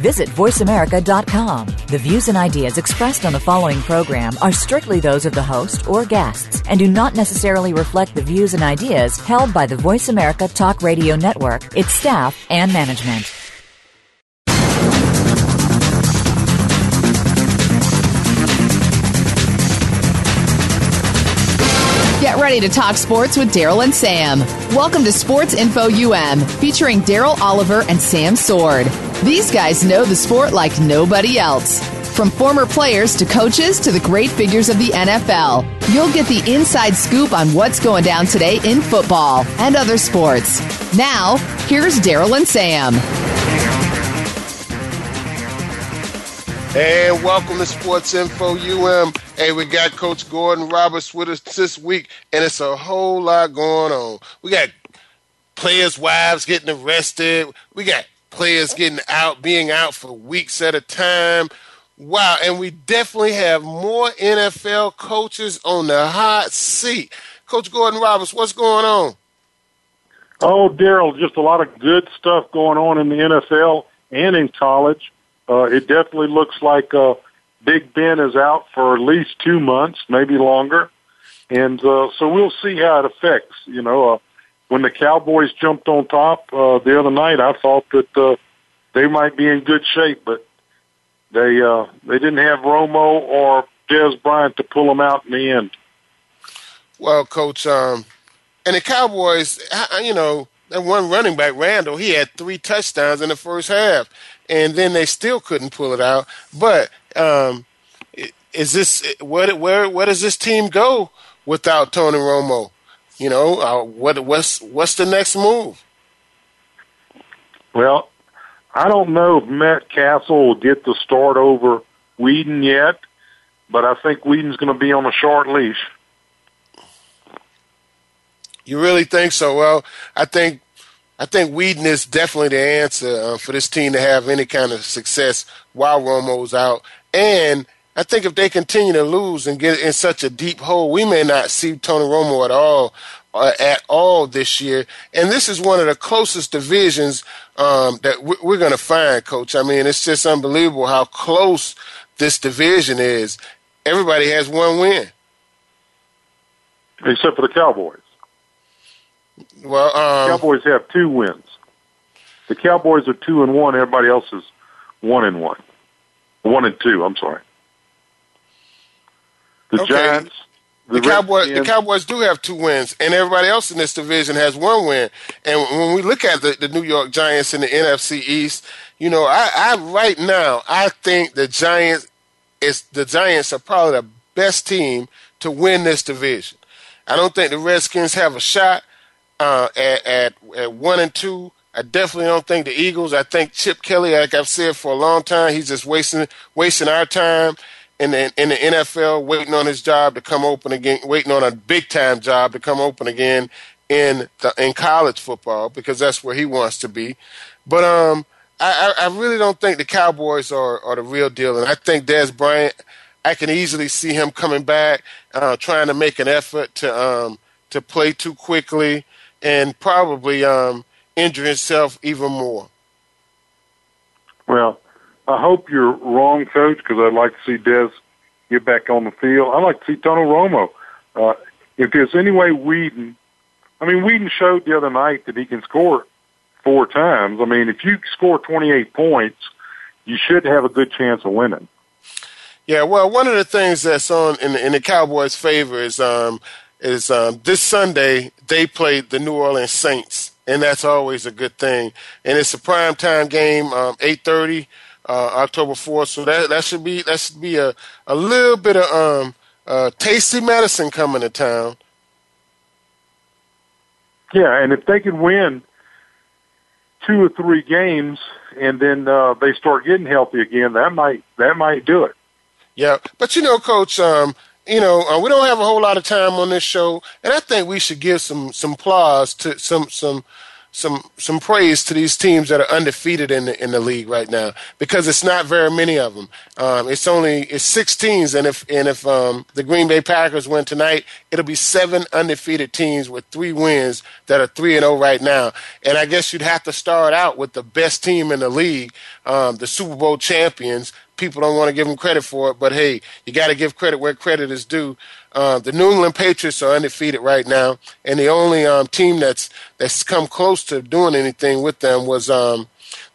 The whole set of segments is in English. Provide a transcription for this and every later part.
Visit VoiceAmerica.com. The views and ideas expressed on the following program are strictly those of the host or guests and do not necessarily reflect the views and ideas held by the Voice America Talk Radio Network, its staff, and management. Get ready to talk sports with Daryl and Sam. Welcome to Sports Info UM, featuring Daryl Oliver and Sam Sword. These guys know the sport like nobody else. From former players to coaches to the great figures of the NFL, you'll get the inside scoop on what's going down today in football and other sports. Now, here's Daryl and Sam. Hey, welcome to Sports Info UM. Hey, we got Coach Gordon Roberts with us this week, and it's a whole lot going on. We got players' wives getting arrested. We got players getting out, being out for weeks at a time. Wow, and we definitely have more NFL coaches on the hot seat. Coach Gordon Roberts, what's going on? Oh, Daryl, just a lot of good stuff going on in the NFL and in college. Uh, it definitely looks like uh, Big Ben is out for at least two months, maybe longer, and uh, so we'll see how it affects. You know, uh, when the Cowboys jumped on top uh, the other night, I thought that uh, they might be in good shape, but they uh, they didn't have Romo or Dez Bryant to pull them out in the end. Well, Coach, um, and the Cowboys, you know, that one running back, Randle, he had three touchdowns in the first half, and then they still couldn't pull it out. But um, is this where where where does this team go without Tony Romo? You know, uh, what what's what's the next move? Well, I don't know if Matt Cassel will get the start over Weeden yet, but I think Weeden's going to be on a short leash. You really think so? Well, I think I think Weeden is definitely the answer uh, for this team to have any kind of success while Romo's out. And I think if they continue to lose and get in such a deep hole, we may not see Tony Romo at all uh, at all this year. And this is one of the closest divisions um, that we're going to find, Coach. I mean, it's just unbelievable how close this division is. Everybody has one win, except for the Cowboys. Well, um, the Cowboys have two wins. The Cowboys are two and one. Everybody else is one and one, one and two. I'm sorry. The okay. Giants the, the Cowboys, the Cowboys do have two wins, and everybody else in this division has one win. And when we look at the, the New York Giants in the NFC East, you know, I, I right now I think the Giants is the Giants are probably the best team to win this division. I don't think the Redskins have a shot uh, at, at at one and two. I definitely don't think the Eagles. I think Chip Kelly, like I've said for a long time, he's just wasting wasting our time in the in the NFL, waiting on his job to come open again, waiting on a big time job to come open again in the, in college football because that's where he wants to be. But um, I, I really don't think the Cowboys are, are the real deal, and I think Dez Bryant. I can easily see him coming back, uh, trying to make an effort to um, to play too quickly, and probably um, injure himself even more. Well, I hope you're wrong, Coach, because I'd like to see Dez get back on the field. I'd like to see Tony Romo. Uh, if there's any way Weeden, I mean, Weeden showed the other night that he can score four times. I mean, if you score 28 points, you should have a good chance of winning. Yeah, well, one of the things that's on in, in the Cowboys' favor is um, is um, this Sunday they played the New Orleans Saints, and that's always a good thing. And it's a prime time game, um, eight thirty uh, October fourth. So that that should be that should be a a little bit of um uh, tasty medicine coming to town. Yeah, and if they can win two or three games, and then uh, they start getting healthy again, that might that might do it. Yeah, but you know, Coach, um, you know, uh, we don't have a whole lot of time on this show, and I think we should give some some applause to some some some some praise to these teams that are undefeated in the in the league right now because it's not very many of them. Um, it's only it's six teams, and if and if um, the Green Bay Packers win tonight, it'll be seven undefeated teams with three wins that are three and zero oh right now. And I guess you'd have to start out with the best team in the league, um, the Super Bowl champions. People don't want to give them credit for it, but hey, you got to give credit where credit is due. Uh, the New England Patriots are undefeated right now, and the only um, team that's that's come close to doing anything with them was um,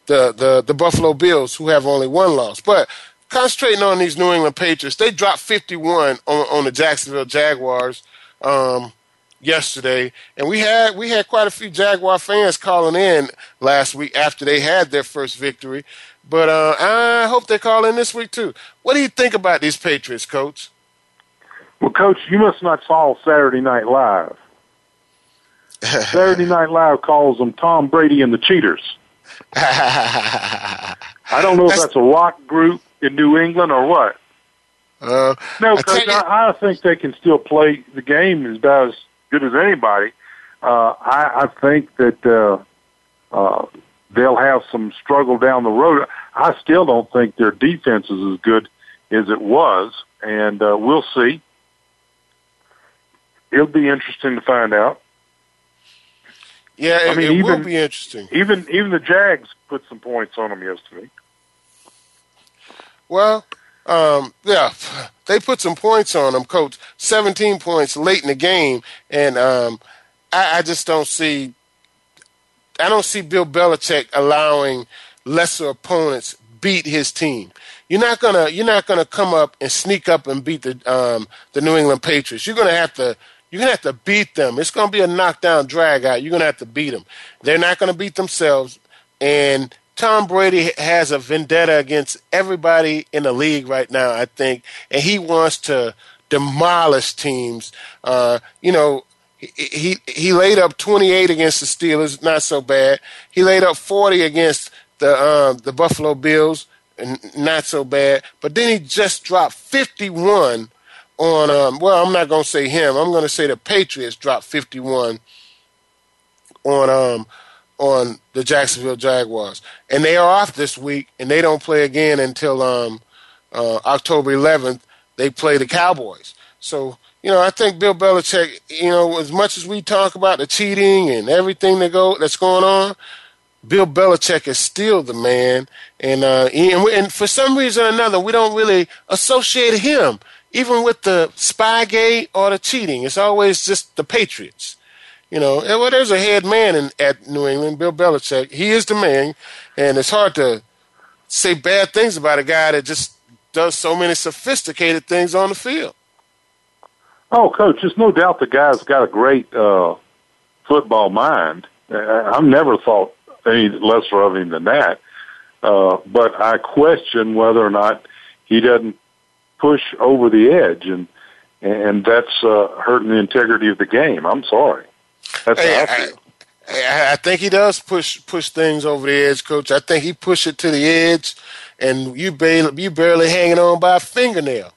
the, the the Buffalo Bills, who have only one loss. But concentrating on these New England Patriots, they dropped 51 on, on the Jacksonville Jaguars um, yesterday, and we had we had quite a few Jaguar fans calling in last week after they had their first victory. But uh, I hope they call in this week too. What do you think about these Patriots, Coach? Well, Coach, you must not follow Saturday Night Live. Saturday Night Live calls them Tom Brady and the Cheaters. I don't know if that's a rock group in New England or what. Uh, no, Coach, I, I think they can still play the game as about as good as anybody. Uh, I, I think that uh, uh, they'll have some struggle down the road. I still don't think their defense is as good as it was, and uh, we'll see it'll be interesting to find out. Yeah, it, I mean, it even, will be interesting. Even even the Jags put some points on them yesterday. Well, um, yeah, they put some points on them, Coach. Seventeen points late in the game, and um, I, I just don't see. I don't see Bill Belichick allowing lesser opponents beat his team. You're not gonna you're not gonna come up and sneak up and beat the um, the New England Patriots. You're gonna have to you're to have to beat them. It's to be a knockdown drag out. You're to have to beat them. They're not to beat themselves. And Tom Brady has a vendetta against everybody in the league right now, I think. And he wants to demolish teams. Uh, you know, he he laid up 28 against the Steelers, not so bad. He laid up 40 against the um, the Buffalo Bills, not so bad. But then he just dropped 51 on um, well, I'm not going to say him. I'm going to say the Patriots dropped 51 on um on the Jacksonville Jaguars, and they are off this week, and they don't play again until um uh, October 11th. They play the Cowboys. So you know, I think Bill Belichick. You know, as much as we talk about the cheating and everything that go that's going on, Bill Belichick is still the man, and uh, and, and for some reason or another, we don't really associate him even with the Spygate or the cheating, it's always just the Patriots. You know, well, there's a head man in, at New England, Bill Belichick. He is the man, and it's hard to say bad things about a guy that just does so many sophisticated things on the field. Oh, coach, there's no doubt the guy's got a great uh, football mind. I've never thought any lesser of him than that. Uh, but I question whether or not he doesn't push over the edge, and and that's uh, hurting the integrity of the game. I'm sorry. That's hey, I feel. I, I think he does push push things over the edge, Coach. I think he pushed it to the edge, and you barely you barely hanging on by a fingernail.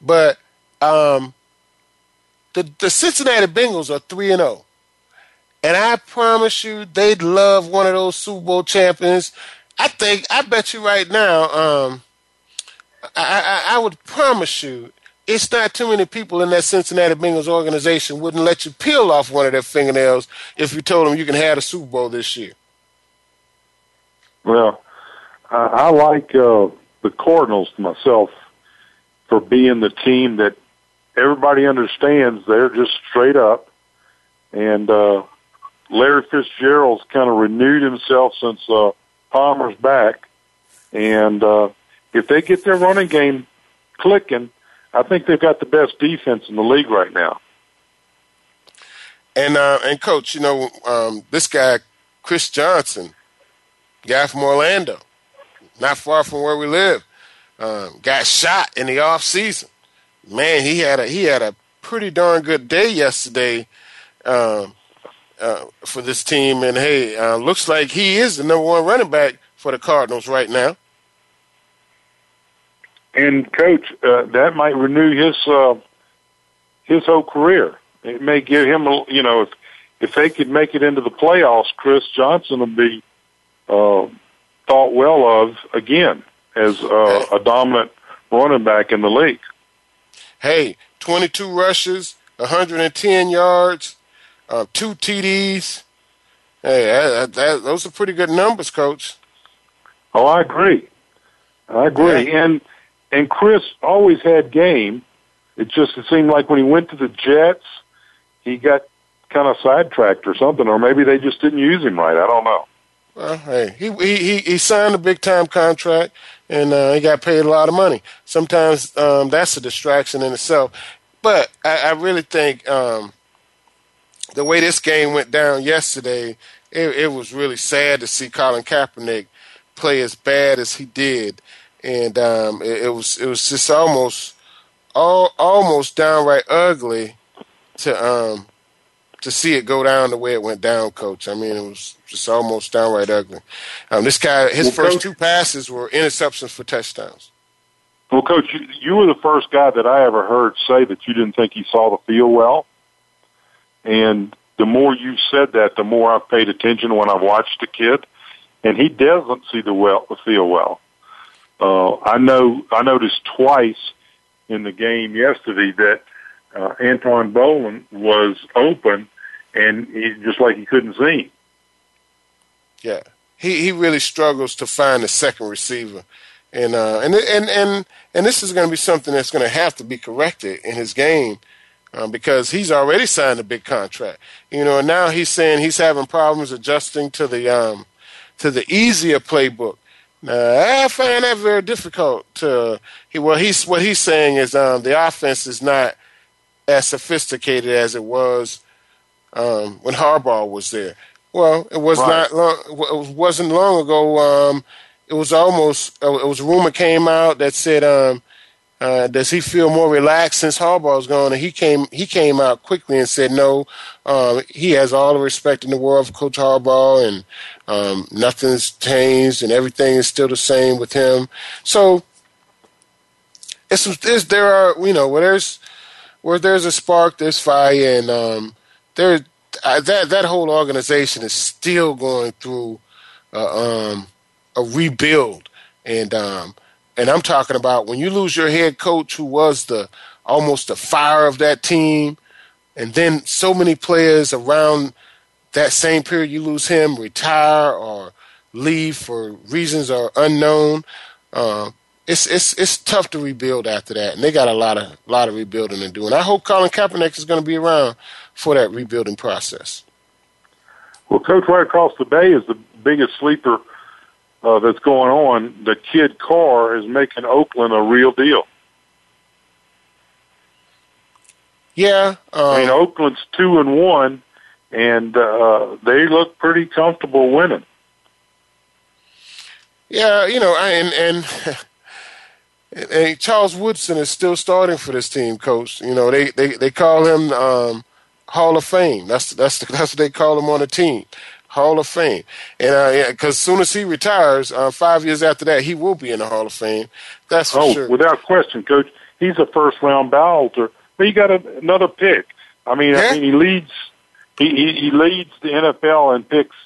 But um, the the Cincinnati Bengals are three and zero, oh. and I promise you, they'd love one of those Super Bowl champions. I think I bet you right now. Um, I, I, I would promise you, it's not too many people in that Cincinnati Bengals organization wouldn't let you peel off one of their fingernails if you told them you can have a Super Bowl this year. Well, I, I like uh, the Cardinals myself for being the team that everybody understands they're just straight up. And uh, Larry Fitzgerald's kind of renewed himself since uh, Palmer's back. And uh, if they get their running game clicking, I think they've got the best defense in the league right now. And uh, and coach, you know, um, this guy Chris Johnson, guy from Orlando, not far from where we live, um, got shot in the off season. Man, he had a he had a pretty darn good day yesterday um, uh, for this team. And hey, uh, looks like he is the number one running back for the Cardinals right now. And coach, uh, that might renew his uh, his whole career. It may give him, a, you know, if if they could make it into the playoffs, Chris Johnson will be uh, thought well of again as uh, a dominant running back in the league. Hey, 22 rushes, 110 yards, uh, two TDs. Hey, that, that, those are pretty good numbers, Coach. Oh, I agree. I agree. Yeah. And and Chris always had game. It just it seemed like when he went to the Jets, he got kind of sidetracked or something, or maybe they just didn't use him right. I don't know. Well, hey, he he he signed a big time contract and uh, he got paid a lot of money. Sometimes um, that's a distraction in itself. But I, I really think um, the way this game went down yesterday, it, it was really sad to see Colin Kaepernick play as bad as he did, and um, it, it was it was just almost all almost downright ugly to um to see it go down the way it went down, Coach. I mean, it was just almost downright ugly. Um, this guy, his well, first Coach, two passes were interceptions for touchdowns. Well, Coach, you, you were the first guy that I ever heard say that you didn't think he saw the field well. And the more you said that, the more I've paid attention when I've watched the kid, and he doesn't see the well the field well. Uh, I know I noticed twice in the game yesterday that uh, Anquan Boldin was open, and he just like he couldn't see him. Yeah, he he really struggles to find a second receiver, and uh, and and and and this is going to be something that's going to have to be corrected in his game. Um, because he's already signed a big contract, you know, and now he's saying he's having problems adjusting to the um, to the easier playbook. Now, I find that very difficult. To he, well, he's what he's saying is um, the offense is not as sophisticated as it was um, when Harbaugh was there. Well, it was right. not long. It wasn't long ago. Um, it was almost. Uh, it was a rumor came out that said, um, uh, "Does he feel more relaxed since Harbaugh's gone?" And he came. He came out quickly and said, "No, um, he has all the respect in the world for Coach Harbaugh, and um, nothing's changed, and everything is still the same with him." So, it's, it's there are you know where there's where there's a spark, there's fire, and um, there that that whole organization is still going through uh, um, a rebuild, and um, and I'm talking about when you lose your head coach, who was the almost the fire of that team, and then so many players around that same period, you lose him, retire or leave for reasons are unknown. Uh, it's it's it's tough to rebuild after that, and they got a lot of lot of rebuilding to do. And I hope Colin Kaepernick is going to be around for that rebuilding process. Well, Coach, right across the bay is the biggest sleeper uh, that's going on. The kid Carr is making Oakland a real deal. Yeah, um, I mean Oakland's two and one, and uh, they look pretty comfortable winning. Yeah, you know, and and and Charles Woodson is still starting for this team, coach. You know, they they, they call him um, Hall of Fame. That's that's that's what they call him on the team, Hall of Fame. And because uh, as soon as he retires, uh, five years after that, he will be in the Hall of Fame. That's for oh, sure. without question, coach. He's a first round ballot. But he got a, another pick. I mean, yeah. I mean, he leads. He, he he leads the NFL in picks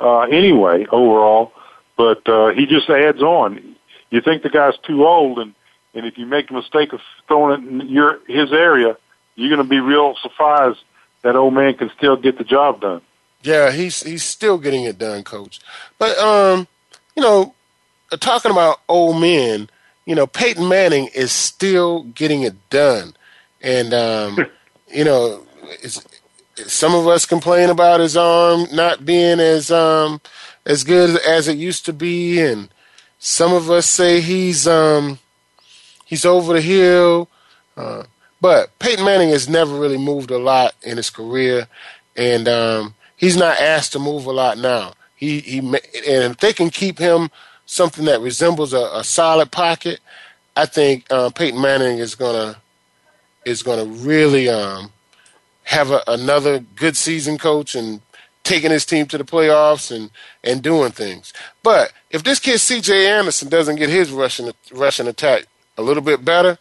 uh, anyway overall, but uh, he just adds on you think the guy's too old, and and if you make a mistake of throwing it in your his area, you're going to be real surprised that old man can still get the job done. Yeah, he's he's still getting it done, coach. But um, you know, talking about old men, you know, Peyton Manning is still getting it done, and um, you know, some of us complain about his arm not being as um as good as it used to be, and some of us say he's um, he's over the hill, uh, but Peyton Manning has never really moved a lot in his career, and um, he's not asked to move a lot now. He he and if they can keep him something that resembles a, a solid pocket, I think uh, Peyton Manning is gonna is gonna really um, have a, another good season coach and taking his team to the playoffs and and doing things. But if this kid C.J. Anderson doesn't get his rushing rushing attack a little bit better,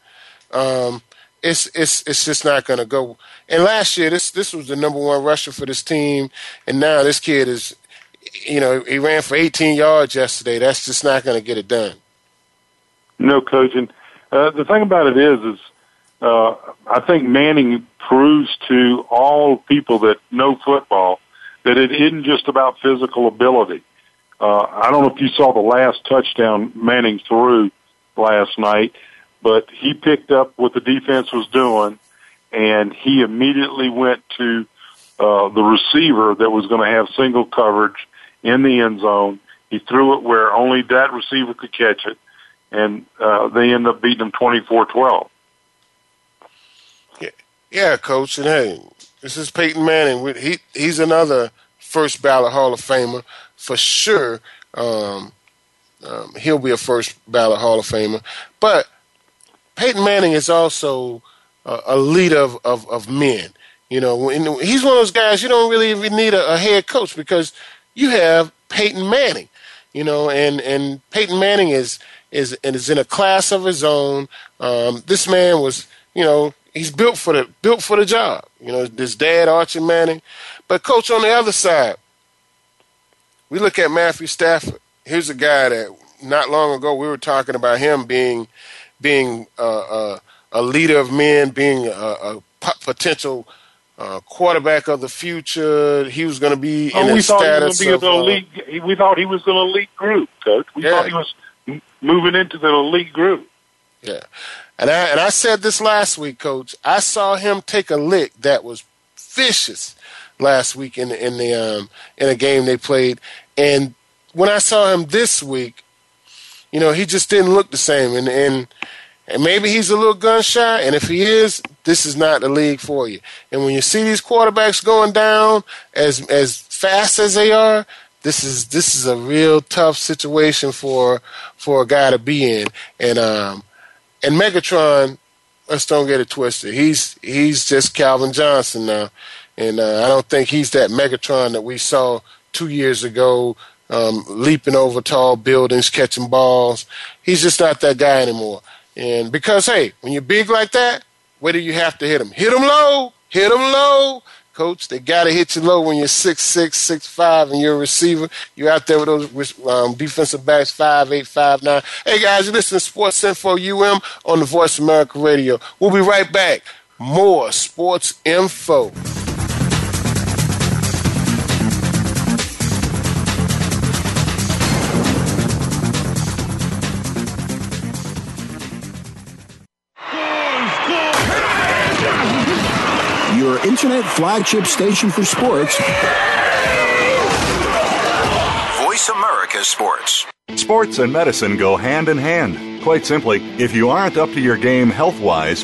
um, it's it's it's just not going to go. And last year, this this was the number one rusher for this team, and now this kid is, you know, he ran for 18 yards yesterday. That's just not going to get it done. No coaching. Uh, the thing about it is, is uh, I think Manning proves to all people that know football that it isn't just about physical ability. Uh, I don't know if you saw the last touchdown Manning threw last night, but he picked up what the defense was doing, and he immediately went to uh, the receiver that was going to have single coverage in the end zone. He threw it where only that receiver could catch it, and uh, they ended up beating them 24-12. Yeah, yeah, coach, and hey, this is Peyton Manning. He he's another first ballot Hall of Famer for sure. Um, um, he'll be a first ballot Hall of Famer. But Peyton Manning is also a, a leader of, of, of, men. You know, he's one of those guys you don't really even need a, a head coach because you have Peyton Manning. You know, and and Peyton Manning is is and is in a class of his own. Um, this man was, you know, he's built for the built for the job. You know, his dad Archie Manning, but coach on the other side, we look at Matthew Stafford. Here's a guy that not long ago we were talking about him being being uh, uh, a leader of men, being a, a potential uh, quarterback of the future. He was going to be oh, in we thought status he was of, uh, elite, We thought he was going elite group, coach. We yeah. thought he was moving into the elite group. Yeah, and I and I said this last week, coach. I saw him take a lick that was vicious last week in the, in the um, in a game they played, and when I saw him this week, you know, he just didn't look the same. And and and maybe he's a little gun shy. And if he is, this is not the league for you. And when you see these quarterbacks going down as as fast as they are, this is this is a real tough situation for for a guy to be in. And um and Megatron, let's don't get it twisted. He's he's just Calvin Johnson now. And uh, I don't think he's that Megatron that we saw two years ago, um, leaping over tall buildings, catching balls. He's just not that guy anymore. And because, hey, when you're big like that, where do you have to hit him? Hit him low, hit him low. Coach, they got to hit you low when you're six six, six five, and you're a receiver. You're out there with those um, defensive backs, five eight, five nine. Hey guys, you listen to Sports Info UM on the Voice America Radio. We'll be right back. More sports info. Internet flagship station for sports. Voice America Sports. Sports and medicine go hand in hand. Quite simply, if you aren't up to your game health wise,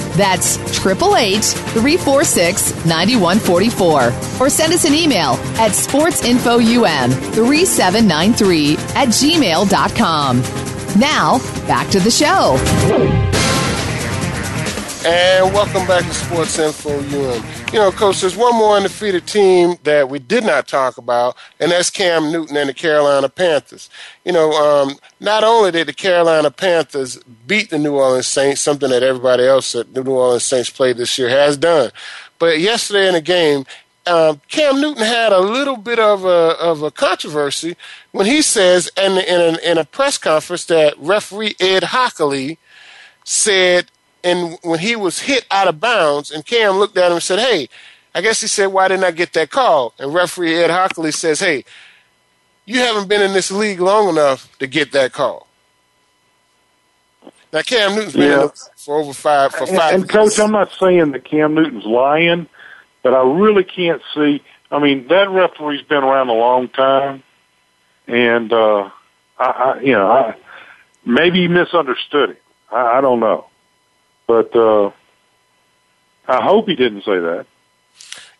That's 888 346 9144. Or send us an email at sportsinfoum3793 at gmail.com. Now, back to the show. And welcome back to Sports Info UM. You know, Coach, there's one more undefeated team that we did not talk about, and that's Cam Newton and the Carolina Panthers. You know, um, not only did the Carolina Panthers beat the New Orleans Saints, something that everybody else that the New Orleans Saints played this year has done, but yesterday in the game, um, Cam Newton had a little bit of a of a controversy when he says in in a, in a press conference that referee Ed Hochuli said and when he was hit out of bounds, and Cam looked at him and said, "Hey," I guess he said, "Why didn't I get that call?" And referee Ed Hochuli says, "Hey, you haven't been in this league long enough to get that call." Now Cam Newton's been yeah. for over five for five. And, and coach, I'm not saying that Cam Newton's lying, but I really can't see. I mean, that referee's been around a long time, and uh, I, I you know, I, maybe he misunderstood it. I, I don't know. But uh, I hope he didn't say that.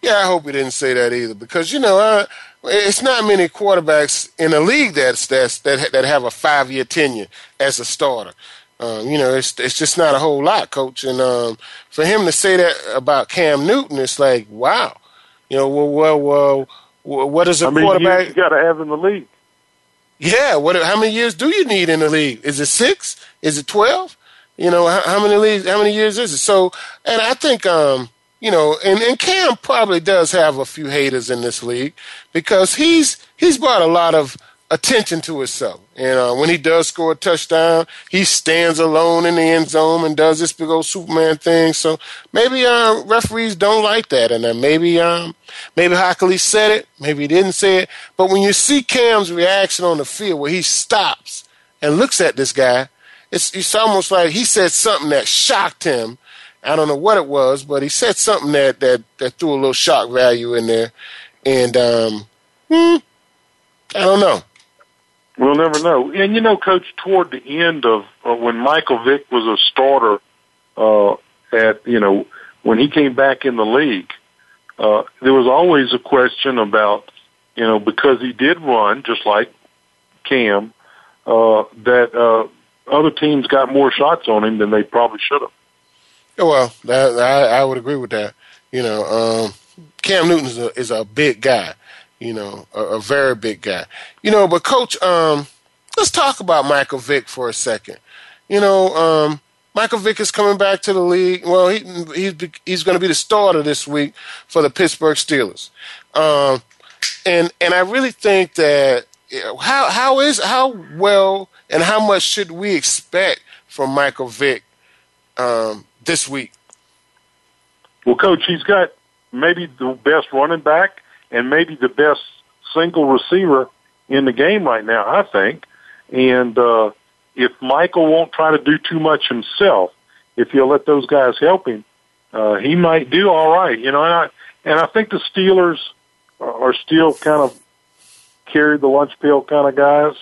Yeah, I hope he didn't say that either, because you know, uh, it's not many quarterbacks in the league that's, that's that that have a five year tenure as a starter. Um, you know, it's it's just not a whole lot, coach. And um, for him to say that about Cam Newton, it's like, wow. You know, well, well, well what is a I mean, quarterback? You got to have in the league. Yeah. What? How many years do you need in the league? Is it six? Is it twelve? You know, how, how many leagues, how many years is it? So, and I think, um, you know, and, and Cam probably does have a few haters in this league because he's he's brought a lot of attention to himself. And uh, when he does score a touchdown, he stands alone in the end zone and does this big old Superman thing. So maybe uh, referees don't like that, and then maybe um, maybe Hochuli said it, maybe he didn't say it. But when you see Cam's reaction on the field, where he stops and looks at this guy it's it's almost like he said something that shocked him. I don't know what it was, but he said something that that, that threw a little shock value in there, and um, hmm, I don't know. We'll never know. And you know, Coach, toward the end of uh, when Michael Vick was a starter uh, at you know when he came back in the league, uh, there was always a question about you know because he did run just like Cam uh, that uh, other teams got more shots on him than they probably should have. Yeah, well, that, I, I would agree with that. You know, um, Cam Newton is a, is a big guy. You know, a, a very big guy. You know, but coach, um, let's talk about Michael Vick for a second. You know, um, Michael Vick is coming back to the league. Well, he, he's he's going to be the starter this week for the Pittsburgh Steelers. Um, and and I really think that how how is how well and how much should we expect from Michael Vick um, this week? Well, coach, he's got maybe the best running back and maybe the best single receiver in the game right now. I think, and uh, if Michael won't try to do too much himself, if he'll let those guys help him, uh, he might do all right. You know, and I and I think the Steelers are still kind of carry the lunch pail kind of guys.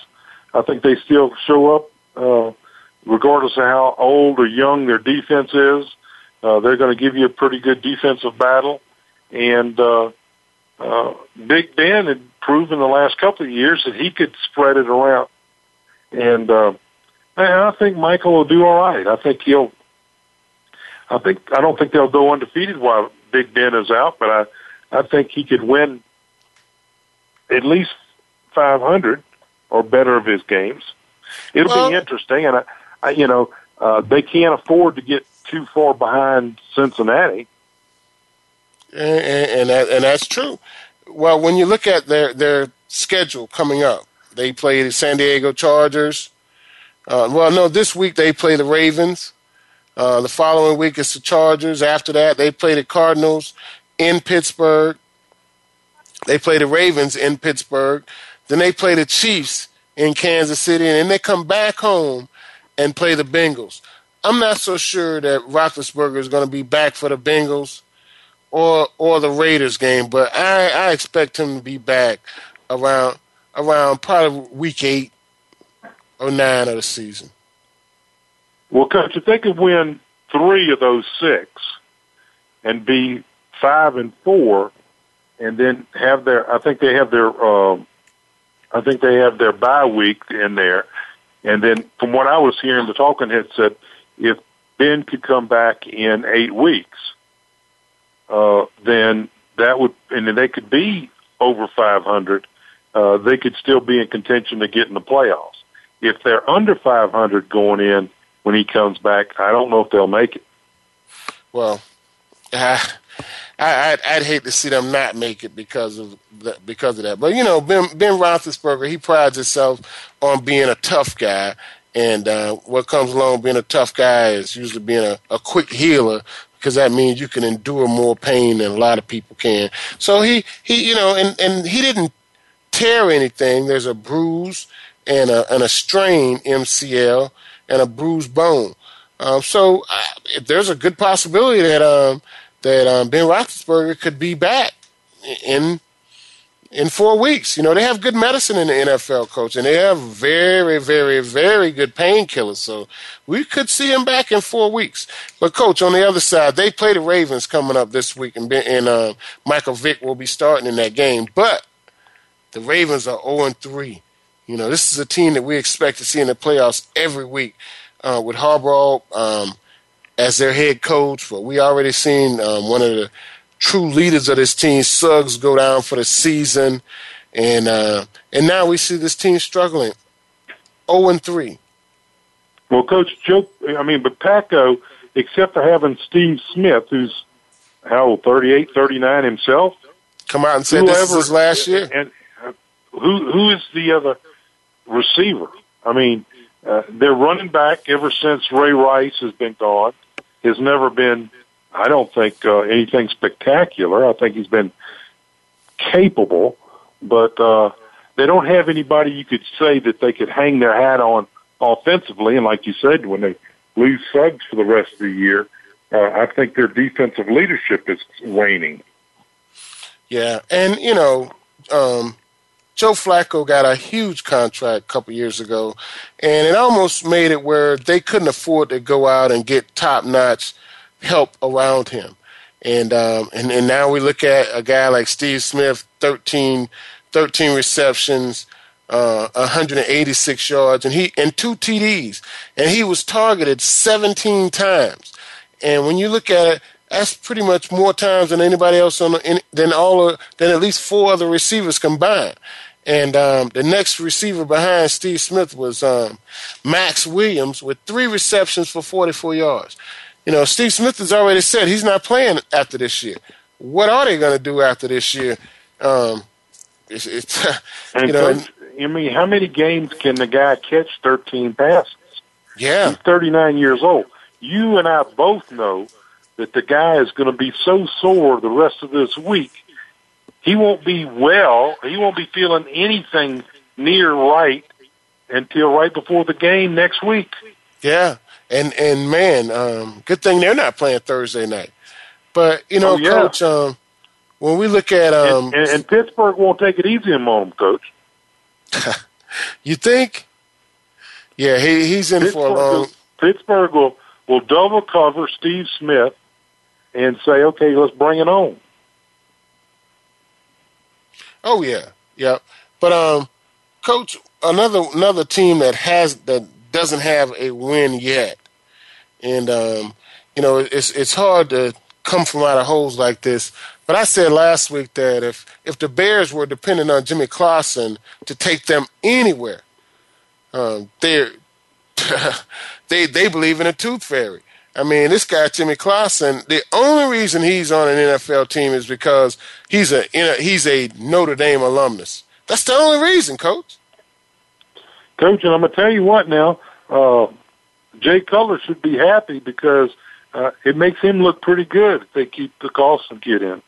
I think they still show up, uh, regardless of how old or young their defense is. Uh, they're going to give you a pretty good defensive battle. And uh, uh, Big Ben had proven the last couple of years that he could spread it around. And uh, I think Michael will do all right. I think he'll. I think I don't think they'll go undefeated while Big Ben is out, but I I think he could win at least 500 or better of his games. It'll well, be interesting, and I, I, you know, uh, they can't afford to get too far behind Cincinnati. And, and, that, and that's true. Well, when you look at their their schedule coming up, they play the San Diego Chargers. Uh, well, no, this week they play the Ravens. Uh, the following week it's the Chargers. After that, they play the Cardinals in Pittsburgh. They play the Ravens in Pittsburgh. Then they play the Chiefs in Kansas City, and then they come back home and play the Bengals. I'm not so sure that Roethlisberger is going to be back for the Bengals or or the Raiders game, but I, I expect him to be back around around probably week eight or nine of the season. Well, coach, if they could win three of those six and be five and four, and then have their, I think they have their, uh, I think they have their bye week in there, and then from what I was hearing, the talking head said if Ben could come back in eight weeks, uh, then that would, and then they could be over 500. Uh, they could still be in contention to get in the playoffs. If they're under 500 going in when he comes back, I don't know if they'll make it. Well, uh, I, I'd, I'd hate to see them not make it because of that, because of that. But you know, Ben Ben Roethlisberger, he prides himself on being a tough guy, and uh, what comes along being a tough guy is usually being a, a quick healer because that means you can endure more pain than a lot of people can. So he he you know, and and he didn't tear anything. There's a bruise and a and a strain MCL and a bruised bone. Um, so uh, there's a good possibility that um, that um, Ben Roethlisberger could be back in in four weeks. You know, they have good medicine in the NFL, coach, and they have very, very, very good painkillers. So we could see him back in four weeks. But, coach, on the other side, they play the Ravens coming up this week, and, ben, and uh, Michael Vick will be starting in that game. But the Ravens are 0 3. You know, this is a team that we expect to see in the playoffs every week uh, with Harbaugh um, as their head coach. But we already seen um, one of the true leaders of this team, Suggs, go down for the season, and uh, and now we see this team struggling, zero and three. Well, Coach Joe, I mean, but Flacco, except for having Steve Smith, who's how old, 38, 39 himself, come out and say whoever, this is last year. And uh, who who is the other receiver? I mean, uh, their running back ever since Ray Rice has been gone has never been I don't think uh, anything spectacular. I think he's been capable, but uh, they don't have anybody you could say that they could hang their hat on offensively. And like you said, when they lose Suggs for the rest of the year, uh, I think their defensive leadership is waning. Yeah, and you know, um, Joe Flacco got a huge contract a couple years ago, and it almost made it where they couldn't afford to go out and get top notch help around him. And, um, and, and now we look at a guy like Steve Smith, 13, 13 receptions, uh, 186 yards, and he and two TDs, and he was targeted 17 times. And when you look at it, that's pretty much more times than anybody else on the, in, than all of, than at least four other receivers combined. And um, the next receiver behind Steve Smith was um, Maxx Williams with three receptions for 44 yards. You know, Steve Smith has already said he's not playing after this year. What are they going to do after this year? Um, it's, it's you know. I mean, how many games can the guy catch 13 passes? Yeah. He's 39 years old. You and I both know that the guy is going to be so sore the rest of this week. He won't be well. He won't be feeling anything near right until right before the game next week. Yeah. And and man, um, good thing they're not playing Thursday night. But you know, oh, yeah. coach, um, when we look at um, and, and, and Pittsburgh won't take it easy on them, coach. you think? Yeah, he he's in Pittsburgh, for a long. Pittsburgh will will double cover Steve Smith and say, "Okay, let's bring it on." Oh yeah, yeah. But um, coach, another another team that has that doesn't have a win yet, and um, you know it's it's hard to come from out of holes like this. But I said last week that if if the Bears were dependent on Jimmy Clausen to take them anywhere, um, they they they believe in a tooth fairy. I mean, this guy Jimmy Clausen. The only reason he's on an NFL team is because he's a he's a Notre Dame alumnus. That's the only reason, Coach. Coach, and I'm going to tell you what now, uh, Jay Cutler should be happy because uh, it makes him look pretty good if they keep the Clausen kid in.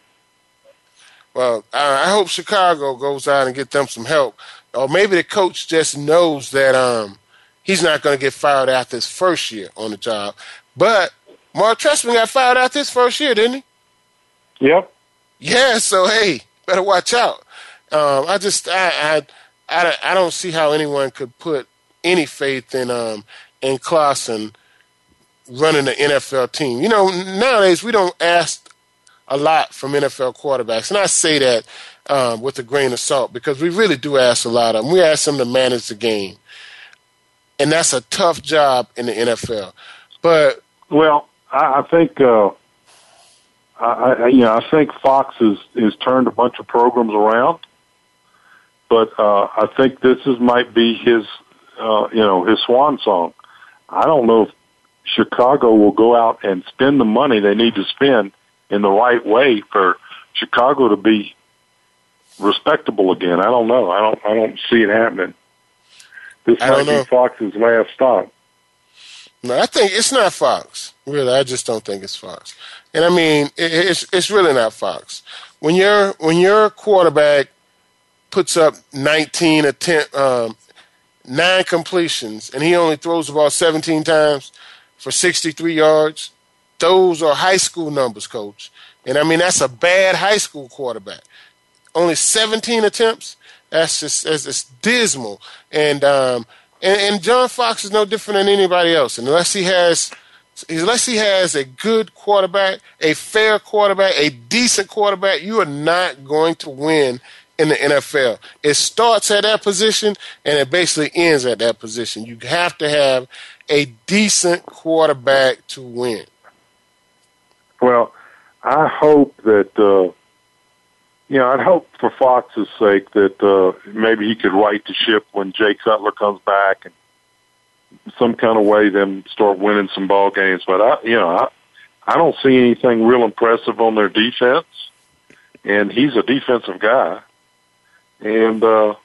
Well, I hope Chicago goes out and get them some help, or maybe the coach just knows that um, he's not going to get fired after his first year on the job. But Mark Trestman got fired out this first year, didn't he? Yep. Yeah. So hey, better watch out. Um, I just I, I I, I don't see how anyone could put any faith in um in Clausen running the NFL team. You know, nowadays we don't ask a lot from NFL quarterbacks, and I say that um, with a grain of salt because we really do ask a lot of them. We ask them to manage the game, and that's a tough job in the NFL. But well, I, I think uh, I, I, you know I think Fox has has turned a bunch of programs around, but uh, I think this is might be his uh, you know his swan song. I don't know if Chicago will go out and spend the money they need to spend in the right way for Chicago to be respectable again. I don't know. I don't. I don't see it happening. This might be Fox's last stop. No, I think it's not Fox. Really, I just don't think it's Fox. And I mean, it, it's it's really not Fox. When your when your quarterback puts up 19 attempt, um, nine completions, and he only throws the ball 17 times for 63 yards, those are high school numbers, coach. And I mean, that's a bad high school quarterback. Only 17 attempts. That's just that's, just dismal. And, um, and and John Fox is no different than anybody else. Unless he has unless he has a good quarterback, a fair quarterback, a decent quarterback, you are not going to win in the NFL. It starts at that position and it basically ends at that position. You have to have a decent quarterback to win. Well, I hope that uh, you know. I'd hope for Fox's sake that uh, maybe he could right the ship when Jay Cutler comes back and some kind of way them start winning some ball games. But I, you know, I, I don't see anything real impressive on their defense, and he's a defensive guy, and uh,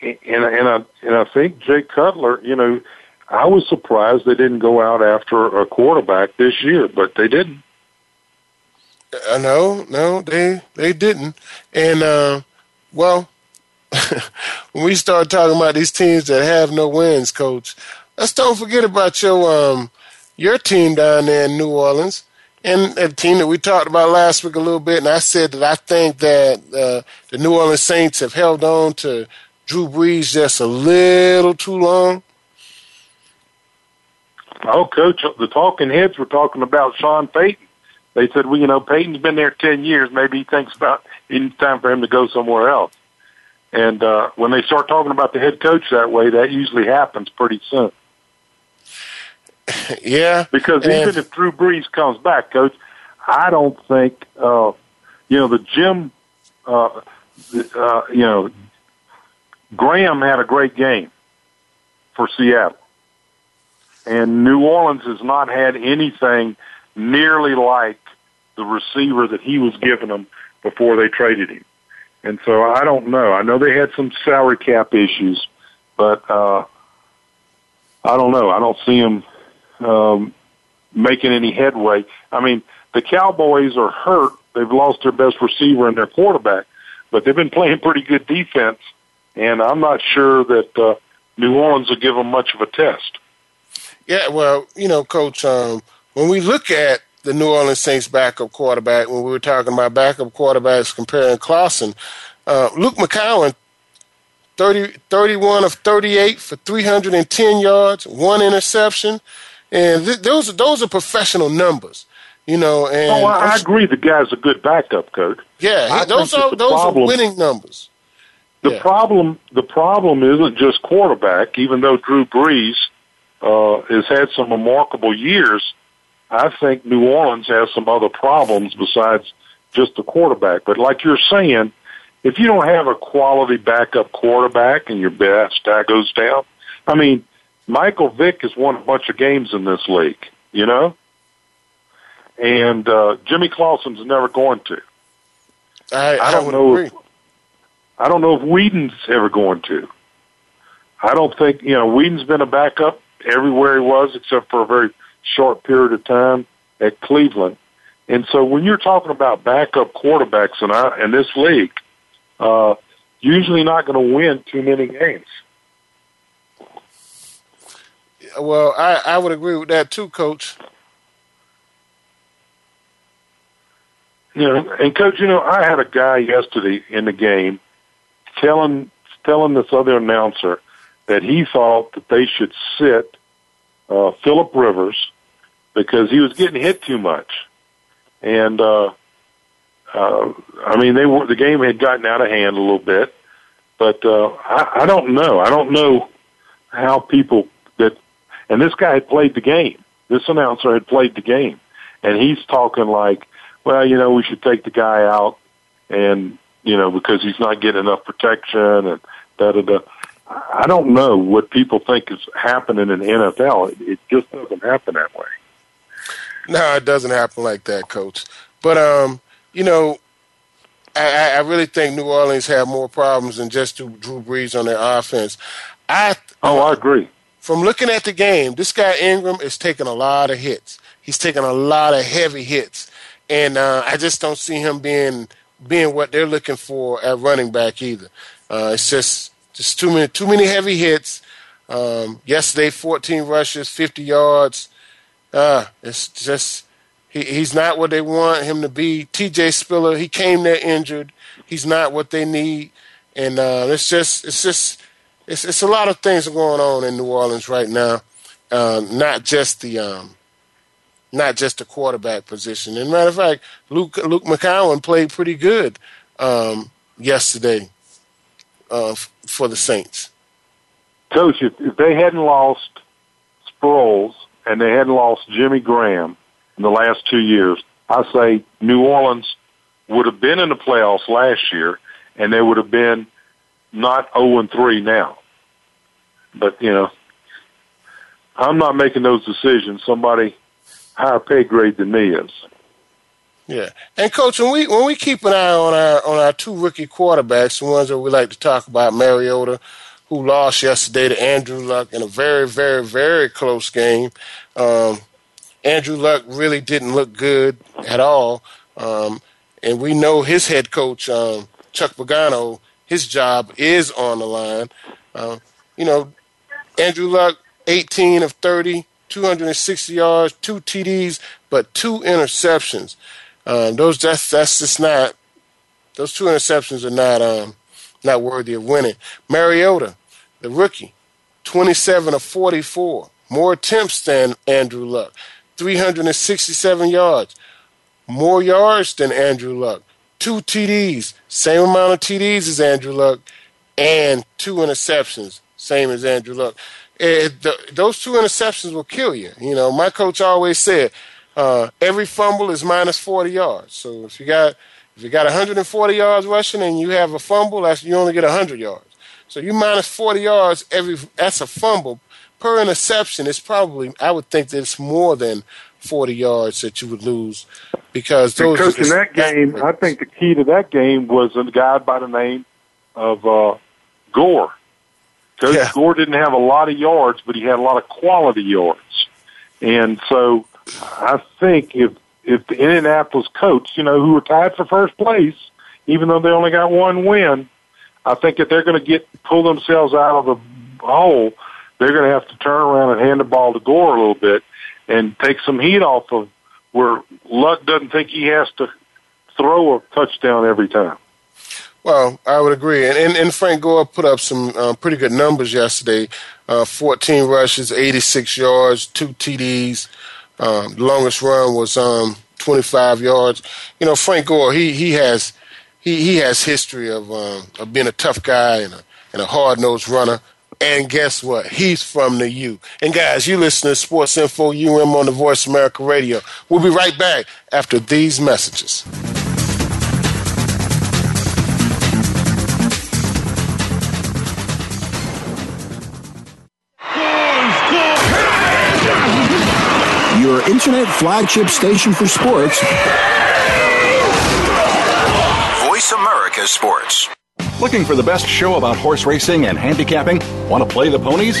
and and I and I think Jay Cutler, you know, I was surprised they didn't go out after a quarterback this year, but they didn't. Uh, no, no, they they didn't. And uh, well, when we start talking about these teams that have no wins, coach, let's don't forget about your um your team down there in New Orleans. And a team that we talked about last week a little bit, and I said that I think that uh, the New Orleans Saints have held on to Drew Brees just a little too long. Oh, coach, the talking heads were talking about Sean Payton. They said, well, you know, Payton's been there 10 years. Maybe he thinks about it's time for him to go somewhere else. And uh, when they start talking about the head coach that way, that usually happens pretty soon. yeah. Because and even if Drew Brees comes back, coach, I don't think, uh, you know, the Jim, uh, uh, you know, Graham had a great game for Seattle. And New Orleans has not had anything nearly like the receiver that he was giving them before they traded him. And so I don't know. I know they had some salary cap issues, but uh, I don't know. I don't see them um, making any headway. I mean, the Cowboys are hurt. They've lost their best receiver and their quarterback, but they've been playing pretty good defense, and I'm not sure that uh, New Orleans will give them much of a test. Yeah, well, you know, Coach, um, when we look at the New Orleans Saints backup quarterback, when we were talking about backup quarterbacks comparing Clausen, uh, Luke McCown, 30, 31 of 38 for 310 yards, one interception. And th- those, are, those are professional numbers. You know, and oh, I, I agree. The guy's a good backup coach. Yeah, I those are those problem, are winning numbers. The yeah. problem, the problem isn't just quarterback. Even though Drew Brees uh, has had some remarkable years. I think New Orleans has some other problems besides just the quarterback. But like you're saying, if you don't have a quality backup quarterback and your best guy goes down, I mean, Michael Vick has won a bunch of games in this league, you know, and uh, Jimmy Clausen's never going to. I, I don't would know. Agree. If, I don't know if Weeden's ever going to. I don't think you know Weeden's been a backup everywhere he was, except for a very short period of time at Cleveland. And so when you're talking about backup quarterbacks in, our, in this league, uh, usually not going to win too many games. Well, I, I would agree with that too, Coach. You know, and coach, you know, I had a guy yesterday in the game telling telling this other announcer that he thought that they should sit uh, Philip Rivers because he was getting hit too much, and uh, uh, I mean they were the game had gotten out of hand a little bit, but uh, I, I don't know. I don't know how people that and this guy had played the game. This announcer had played the game, and he's talking like, well, you know, we should take the guy out, and you know, because he's not getting enough protection and da da da. I don't know what people think is happening in the NFL. It, it just doesn't happen that way. No, it doesn't happen like that, Coach. But um, you know, I, I really think New Orleans had more problems than just Drew Brees on their offense. I oh, I agree. From looking at the game, this guy Ingram is taking a lot of hits. He's taking a lot of heavy hits, and uh, I just don't see him being being what they're looking for at running back either. Uh, it's just just too many too many heavy hits. Um, yesterday, 14 rushes, 50 yards. Uh, it's just he, he's not what they want him to be. C.J. Spiller, he came there injured. He's not what they need, and uh, it's just it's just it's it's a lot of things going on in New Orleans right now. Uh, not just the um, not just the quarterback position. And matter of fact, Luke Luke McCown played pretty good um, yesterday uh, for the Saints. Coach, if, if they hadn't lost Sproles and they hadn't lost Jimmy Graham in the last two years, I say New Orleans would have been in the playoffs last year, and they would have been not 0 and 3 now. But you know, I'm not making those decisions. Somebody higher pay grade than me is. Yeah, and coach, when we when we keep an eye on our on our two rookie quarterbacks, the ones that we like to talk about, Mariota, who lost yesterday to Andrew Luck in a very very very close game. Um, Andrew Luck really didn't look good at all, um, and we know his head coach um, Chuck Pagano, his job is on the line. Uh, you know, Andrew Luck, 18 of 30, 260 yards, two TDs, but two interceptions. Um, those that's that's just not those two interceptions are not um, not worthy of winning. Mariota, the rookie, 27 of 44, more attempts than Andrew Luck, 367 yards, more yards than Andrew Luck, two TDs, same amount of TDs as Andrew Luck, and two interceptions, same as Andrew Luck. It, the, those two interceptions will kill you. You know, my coach always said uh, every fumble is minus 40 yards. So if you got if you got 140 yards rushing and you have a fumble, that's you only get 100 yards. So you minus 40 yards every that's a fumble per interception. It's probably I would think that it's more than 40 yards that you would lose because those. Coach, in that game, I think the key to that game was a guy by the name of uh, Gore Coach yeah. Gore didn't have a lot of yards, but he had a lot of quality yards. And so I think if if the Indianapolis coach, you know, who were tied for first place, even though they only got one win, I think if they're going to get pull themselves out of the hole. They're going to have to turn around and hand the ball to Gore a little bit and take some heat off of where Luck doesn't think he has to throw a touchdown every time. Well, I would agree. And, and, and Frank Gore put up some uh, pretty good numbers yesterday uh, 14 rushes, 86 yards, two TDs. The longest run was um, 25 yards. You know, Frank Gore, he, he has he, he has history of um, of being a tough guy and a, and a hard nosed runner. And guess what? He's from the U. And guys, you listen to Sports Info UM on the Voice America Radio. We'll be right back after these messages. Internet flagship station for sports. Voice America Sports. Looking for the best show about horse racing and handicapping? Want to play the ponies?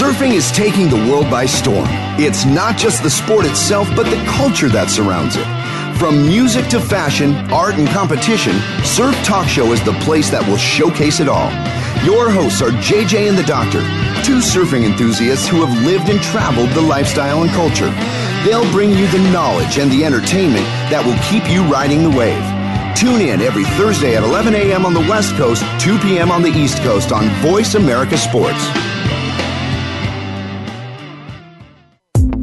Surfing is taking the world by storm. It's not just the sport itself, but the culture that surrounds it. From music to fashion, art, and competition, Surf Talk Show is the place that will showcase it all. Your hosts are JJ and the Doctor, two surfing enthusiasts who have lived and traveled the lifestyle and culture. They'll bring you the knowledge and the entertainment that will keep you riding the wave. Tune in every Thursday at 11 a.m. on the West Coast, 2 p.m. on the East Coast on Voice America Sports.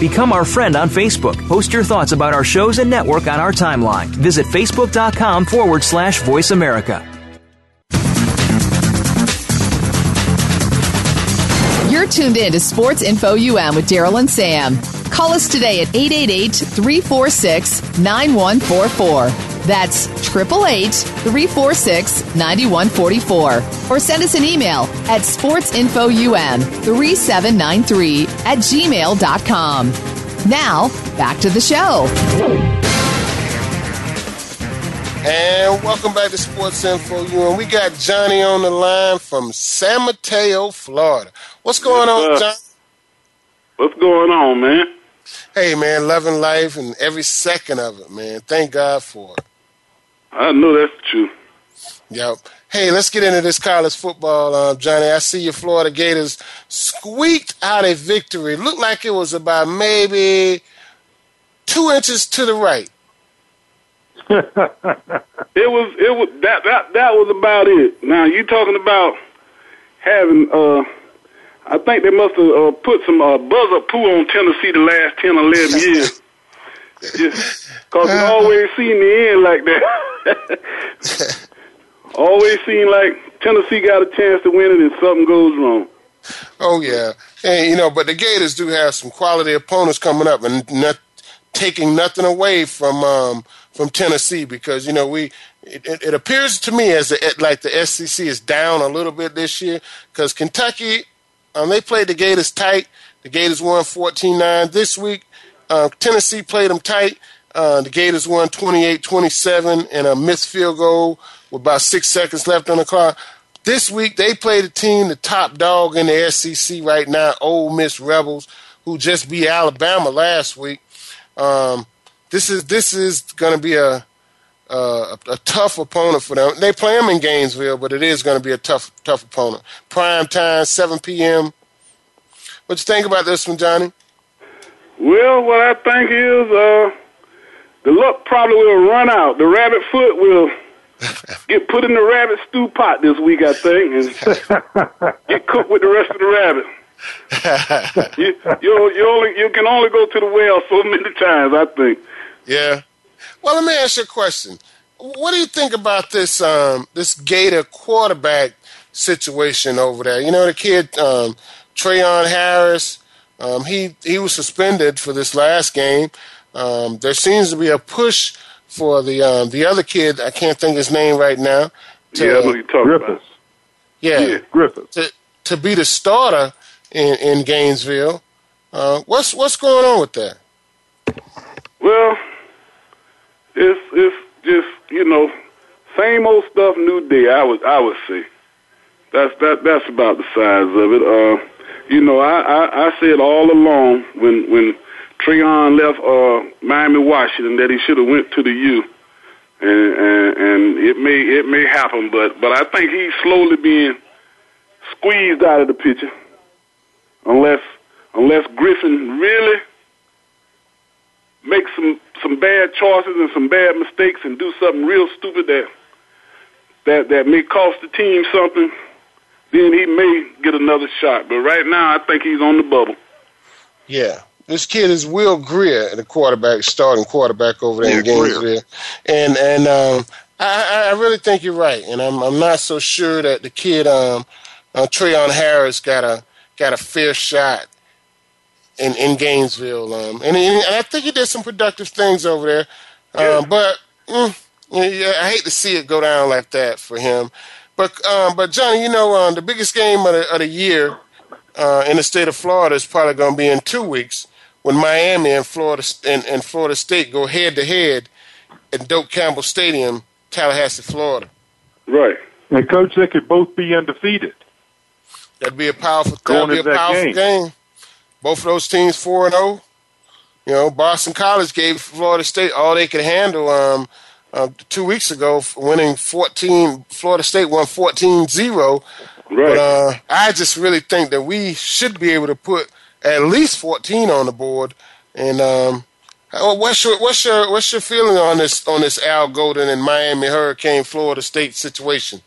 Become our friend on Facebook. Post your thoughts about our shows and network on our timeline. Visit facebook.com forward slash voice America. You're tuned in to Sports Info UM with Daryl and Sam. Call us today at 888 346 9144. That's 888 346 9144. Or send us an email at sportsinfoum3793 at gmail.com. Now, back to the show. And welcome back to Sports Info U. And we got Johnny on the line from San Mateo, Florida. What's going on, John? What's going on, man? Hey, man, loving life and every second of it, man. Thank God for it. I know that's true. Yep. Hey, let's get into this college football, uh, Johnny. I see your Florida Gators squeaked out a victory. Looked like it was about maybe two inches to the right. it was it was that that that was about it. Now you talking about having uh I think they must have uh, put some uh, buzzer poo on Tennessee the last 10 or 11 years. Just cause it always seemed the end like that. always seemed like Tennessee got a chance to win it and something goes wrong. Oh yeah, and you know, but the Gators do have some quality opponents coming up, and not taking nothing away from um, from Tennessee because you know we it, it appears to me as the, like the SEC is down a little bit this year because Kentucky um, they played the Gators tight. The Gators won 14-9 this week. Uh, Tennessee played them tight. Uh, the Gators won 28-27 and a missed field goal with about six seconds left on the clock. This week they played a team, the top dog in the SEC right now, Ole Miss Rebels, who just beat Alabama last week. Um, this is this is going to be a, a, a tough opponent for them. They play them in Gainesville, but it is going to be a tough tough opponent. Prime time, 7 p.m. What you think about this one, Johnny? Well, what I think is uh, the luck probably will run out. The rabbit foot will get put in the rabbit stew pot this week, I think, and get cooked with the rest of the rabbit. you, you, you only you can only go to the well so many times, I think. Yeah. Well, let me ask you a question. What do you think about this um, this Gator quarterback situation over there? You know, the kid um, Treon Harris. Um, he he was suspended for this last game. Um, there seems to be a push for the um, the other kid. I can't think his name right now. To, yeah, I know you're talking Griffiths. about. Yeah, yeah, Griffiths. To to be the starter in in Gainesville. Uh, what's what's going on with that? Well, it's it's just you know same old stuff, new day. I would I would say that's that that's about the size of it. Uh, you know, I, I, I said all along when when Treon left uh, Miami, Washington, that he should have went to the U, and, and and it may it may happen, but but I think he's slowly being squeezed out of the picture, unless unless Griffin really makes some some bad choices and some bad mistakes and do something real stupid that that that may cost the team something then he may get another shot. But right now, I think he's on the bubble. Yeah, this kid is Will Grier, the quarterback, starting quarterback over there yeah, in Gainesville, Grier. and and um, I, I really think you're right, and I'm I'm not so sure that the kid um, uh, Treon Harris got a got a fair shot in in Gainesville, um, and, and I think he did some productive things over there, um, but. Mm, yeah, I hate to see it go down like that for him. But um, but Johnny, you know, um, the biggest game of the, of the year uh, in the state of Florida is probably going to be in two weeks when Miami and Florida and, and Florida State go head to head at Doak Campbell Stadium, Tallahassee, Florida. Right. And coach, they could both be undefeated. That'd be a powerful. That'd be a powerful game. game. Both of those teams four and zero. Oh. You know, Boston College gave Florida State all they could handle. Um, uh, two weeks ago, winning 14. Florida State won 14 0. Right. But uh, I just really think that we should be able to put at least 14 on the board. And um, what's your what's your what's your feeling on this on this Al Golden and Miami Hurricane Florida State situation?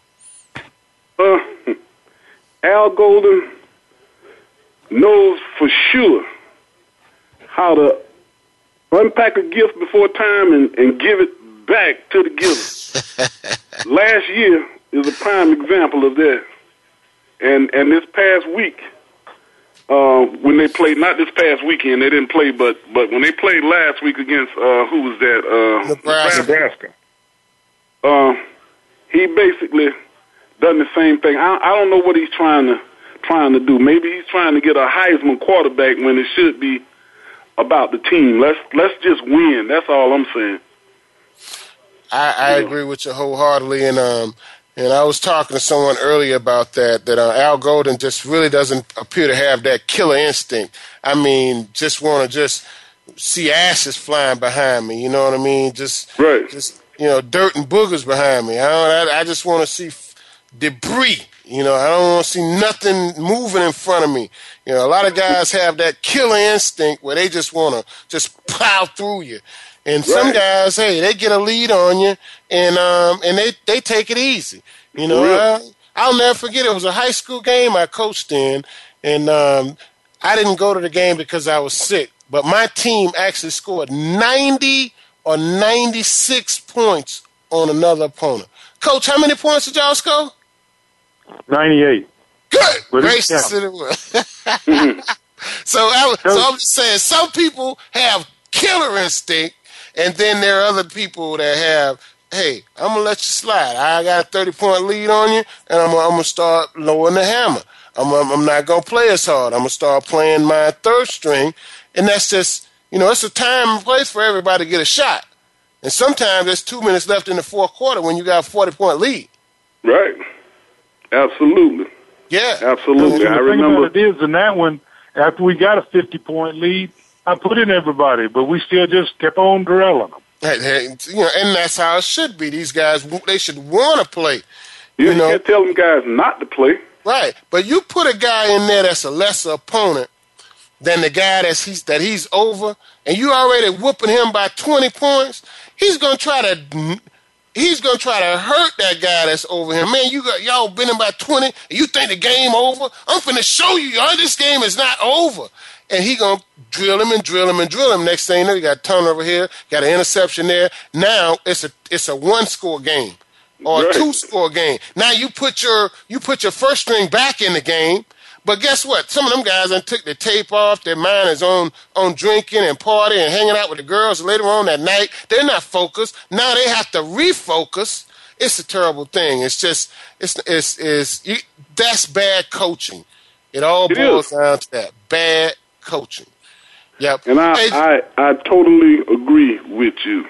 Uh, Al Golden knows for sure how to unpack a gift before time and, and give it back to the giver. Last year is a prime example of that. And and this past week, uh, when they played, not this past weekend, they didn't play, but but when they played last week against uh, who was that? Uh, Nebraska. Nebraska. Uh, he basically done the same thing. I, I don't know what he's trying to trying to do. Maybe he's trying to get a Heisman quarterback when it should be about the team. Let's let's just win. That's all I'm saying. I, I agree with you wholeheartedly, and um, and I was talking to someone earlier about that. That uh, Al Golden just really doesn't appear to have that killer instinct. I mean, just want to just see ashes flying behind me. You know what I mean? Just right. Just you know, dirt and boogers behind me. I don't. I, I just want to see f- debris. You know, I don't want to see nothing moving in front of me. You know, a lot of guys have that killer instinct where they just want to just plow through you. And right. some guys, hey, they get a lead on you, and um, and they they take it easy. You know, I, I'll never forget. It was a high school game I coached in, and um, I didn't go to the game because I was sick. But my team actually scored ninety or ninety six points on another opponent. Coach, how many points did y'all score? Ninety eight. Good. Gracious it was. so, I, so I'm just saying, some people have killer instinct, and then there are other people that have, hey, I'm gonna let you slide. I got a 30 point lead on you, and I'm, I'm gonna start lowering the hammer. I'm, I'm not gonna play as hard. I'm gonna start playing my third string, and that's just, you know, it's a time and place for everybody to get a shot. And sometimes there's two minutes left in the fourth quarter when you got a 40 point lead. Right. Absolutely. Yeah. Absolutely. I remember. it is in that one, after we got a 50 point lead, I put in everybody, but we still just kept on drilling them. Hey, you know, and that's how it should be. These guys, they should want to play. You, you know, can't tell them guys not to play. Right, but you put a guy in there that's a lesser opponent than the guy that's he's that he's over, and you already whooping him by twenty points. He's gonna try to he's gonna try to hurt that guy that's over him. Man, you got y'all been in by twenty, and you think the game over? I'm finna show you, y'all. This game is not over and he gonna drill him and drill him and drill him. Next thing you know, you got a turnover here, got an interception there. Now it's a it's a one score game or a two score game. Now you put your you put your first string back in the game. But guess what? Some of them guys done took the tape off. Their mind is on on drinking and partying and hanging out with the girls later on that night. They're not focused. Now they have to refocus. It's a terrible thing. It's just it's it's is that's bad coaching. It all it boils is. down to that bad coaching. Yep. And I, hey, I, I totally agree with you.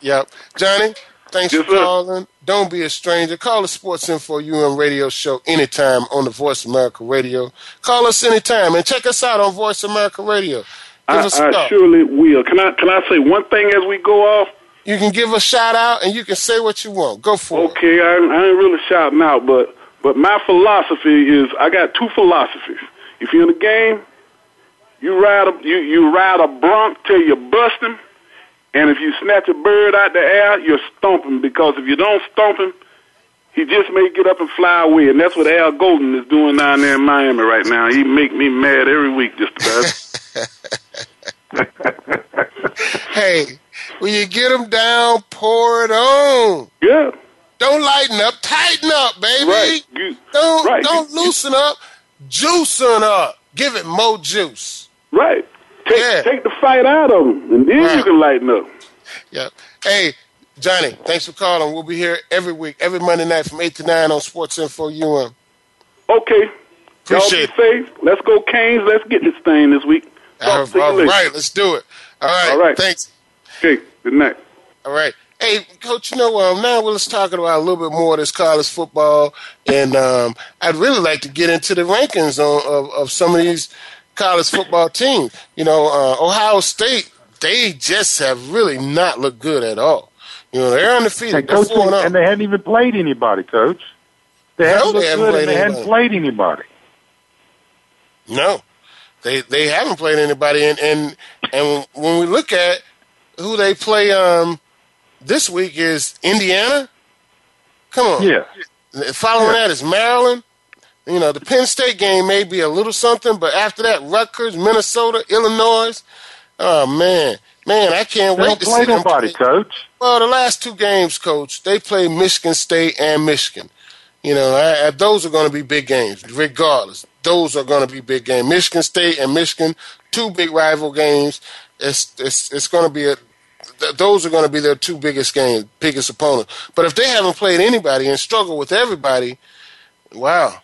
Yep. Johnny, thanks yes, for sir. calling. Don't be a stranger. Call the Sports Info UM radio show anytime on the Voice America Radio. Call us anytime and check us out on Voice America Radio. I, I surely will. Can I can I say one thing as we go off? You can give a shout out and you can say what you want. Go for okay, it. Okay, I, I ain't really shouting out, but but my philosophy is I got two philosophies. If you're in the game, you ride a you, you ride a bronc till you bust him, and if you snatch a bird out the air, you're stomping because if you don't stomp him, he just may get up and fly away, and that's what Al Golden is doing down there in Miami right now. He make me mad every week, just about. hey, when you get him down, pour it on. Yeah. Don't lighten up, tighten up, baby. Right. You, don't right. don't you, loosen up, juicing up. Give it more juice. Right. Take yeah. take the fight out of them, and then right. you can lighten up. Yeah. Hey, Johnny, thanks for calling. We'll be here every week, every Monday night from eight to nine on Sports Info UM. Okay. Appreciate Y'all be safe. Let's go, Canes. Let's get this thing this week. All, all right, let's do it. All right. All right. Thanks. Okay. Good night. All right. Hey, Coach, you know, um, now let's talking about a little bit more of this college football. And um, I'd really like to get into the rankings on, of, of some of these college football teams. You know, uh, Ohio State, they just have really not looked good at all. You know, they're undefeated. And, coach, and they hadn't even played anybody, Coach. They haven't looked haven't and they anybody. hadn't played anybody. No, they they haven't played anybody, and and and when we look at who they play um this week is Indiana. Come on, yeah. Following yeah. that is Maryland. You know, the Penn State game may be a little something, but after that, Rutgers, Minnesota, Illinois. Oh man, man, I can't they wait don't to play see nobody, them play. Coach. Well, the last two games, Coach, they play Michigan State and Michigan. You know, I, I, those are going to be big games, regardless. Those are going to be big games. Michigan State and Michigan, two big rival games. It's it's it's going to be a. Th- those are going to be their two biggest games, biggest opponents. But if they haven't played anybody and struggle with everybody, wow,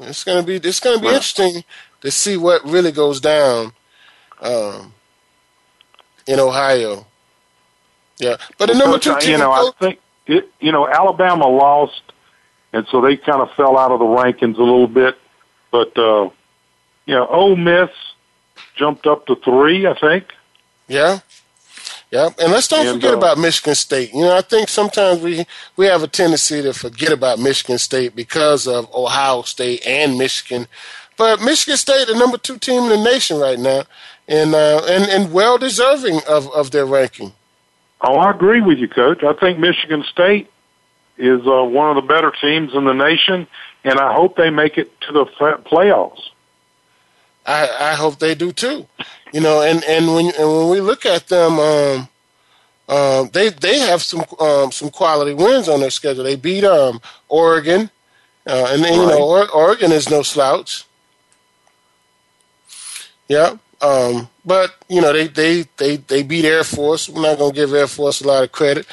it's going to be it's to be interesting to see what really goes down um, in Ohio. Yeah, but the Well, number two I- team, you know, I think it, you know Alabama lost, and so they kind of fell out of the rankings a little bit. But uh, you know, Ole Miss jumped up to three, I think. Yeah. Yeah, and let's don't forget about Michigan State. You know, I think sometimes we we have a tendency to forget about Michigan State because of Ohio State and Michigan. But Michigan State, the number two team in the nation right now, and uh, and and well deserving of of their ranking. Oh, I agree with you, Coach. I think Michigan State is uh, one of the better teams in the nation, and I hope they make it to the playoffs. I, I hope they do too. You know, and and when and when we look at them, um, um, they they have some um, some quality wins on their schedule. They beat um, Oregon, uh, and then, you know or, Oregon is no slouch. Yeah, um, but you know they, they they they beat Air Force. We're not gonna give Air Force a lot of credit,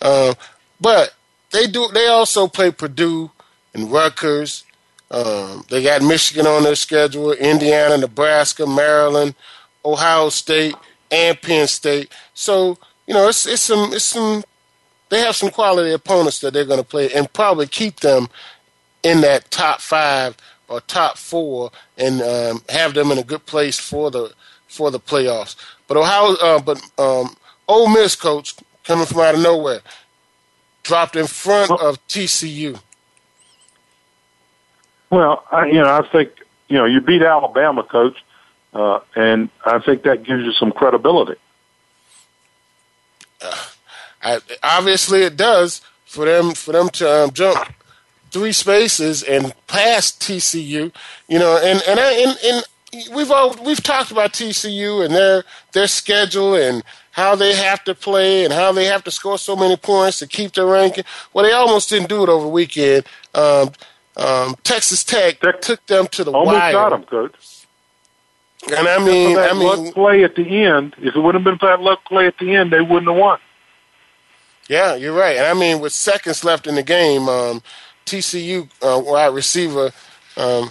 uh, but they do. They also play Purdue and Rutgers. Um, they got Michigan on their schedule, Indiana, Nebraska, Maryland, Ohio State, and Penn State. So you know, it's it's some it's some. They have some quality opponents that they're going to play and probably keep them in that top five or top four and um, have them in a good place for the for the playoffs. But Ohio, uh, but um, Ole Miss coach coming from out of nowhere dropped in front of TCU. Well, I, you know, I think you know you beat Alabama, Coach, uh, and I think that gives you some credibility. I, obviously, it does for them for them to um, jump three spaces and pass TCU. You know, and and I, and, and we've all we've talked about TCU and their their schedule and how they have to play and how they have to score so many points to keep their ranking. Well, they almost didn't do it over the weekend. Um, um, Texas Tech took them to the Almost wire. got them, Coach. And I mean, that I mean, luck play at the end. If it wouldn't have been for that luck play at the end, they wouldn't have won. Yeah, you're right. And I mean, with seconds left in the game, um, TCU uh, wide receiver um,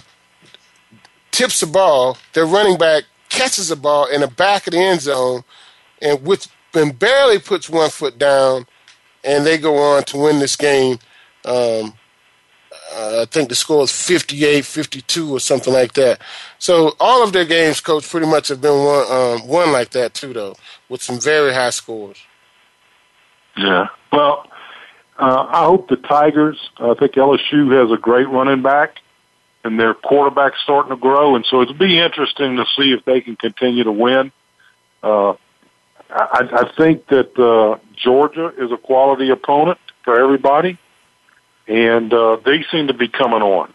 tips the ball. Their running back catches the ball in the back of the end zone, and with and barely puts one foot down, and they go on to win this game. Um, I think the score is 58, 52 or something like that. So all of their games, coach, pretty much have been won, um, won like that too, though, with some very high scores. Yeah. Well, uh, I hope the Tigers. I think LSU has a great running back, and their quarterback's starting to grow, and so it'll be interesting to see if they can continue to win. Uh, I, I think that uh, Georgia is a quality opponent for everybody, and uh, they seem to be coming on.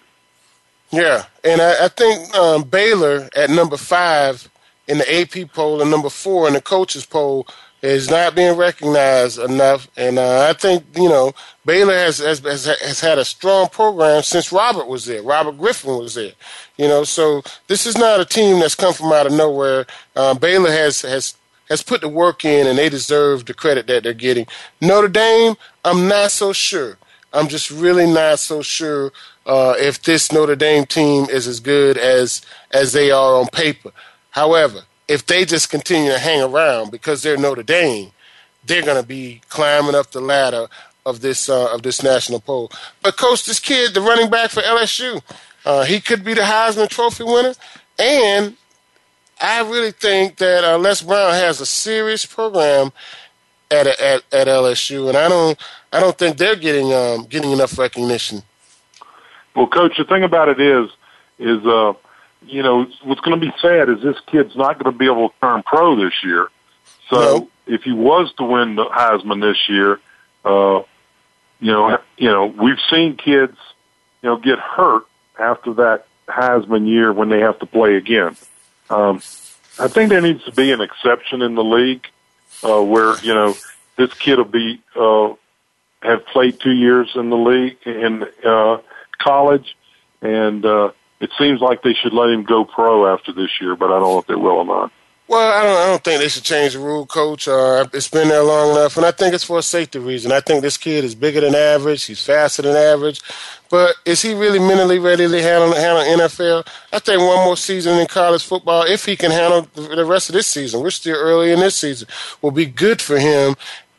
Yeah, and I, I think um, Baylor at number five in the AP poll and number four in the coaches poll is not being recognized enough. And uh, I think you know Baylor has, has has had a strong program since Robert was there. Robert Griffin was there. You know, so this is not a team that's come from out of nowhere. Uh, Baylor has has has put the work in, and they deserve the credit that they're getting. Notre Dame, I'm not so sure. I'm just really not so sure uh, if this Notre Dame team is as good as as they are on paper. However, if they just continue to hang around because they're Notre Dame, they're going to be climbing up the ladder of this uh, of this national poll. But coach, this kid, the running back for LSU, uh, he could be the Heisman Trophy winner, and I really think that uh, Les Brown has a serious program at, at at LSU, and I don't I don't think they're getting um, getting enough recognition. Well, coach, the thing about it is is uh, you know what's going to be sad is this kid's not going to be able to turn pro this year. So no. if he was to win the Heisman this year, uh, you know, you know, we've seen kids, you know, get hurt after that Heisman year when they have to play again. Um, I think there needs to be an exception in the league uh, where you know this kid will be uh, have played two years in the league in uh, college, and uh, it seems like they should let him go pro after this year, but I don't know if they will or not. Well, I don't. I don't think they should change the rule, Coach. Uh, it's been there long enough, and I think it's for a safety reason. I think this kid is bigger than average. He's faster than average, but is he really mentally ready to handle handle NFL? I think one more season in college football, if he can handle the rest of this season, we're still early in this season, will be good for him,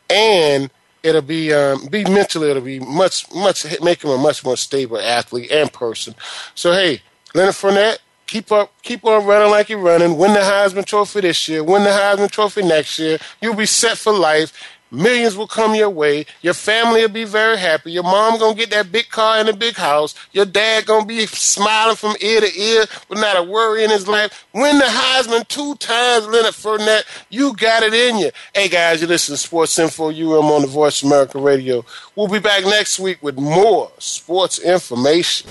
and it'll be um, be mentally. It'll be much much make him a much more stable athlete and person. So hey, Leonard Fournette keep up, keep on running like you're running. Win the Heisman Trophy this year. Win the Heisman Trophy next year. You'll be set for life. Millions will come your way. Your family will be very happy. Your mom gonna get that big car and a big house. Your dad gonna be smiling from ear to ear with not a worry in his life. Win the Heisman two times, Leonard Fournette. You got it in you. Hey guys, you listen to Sports Info UM on the Voice of America Radio. We'll be back next week with more sports information.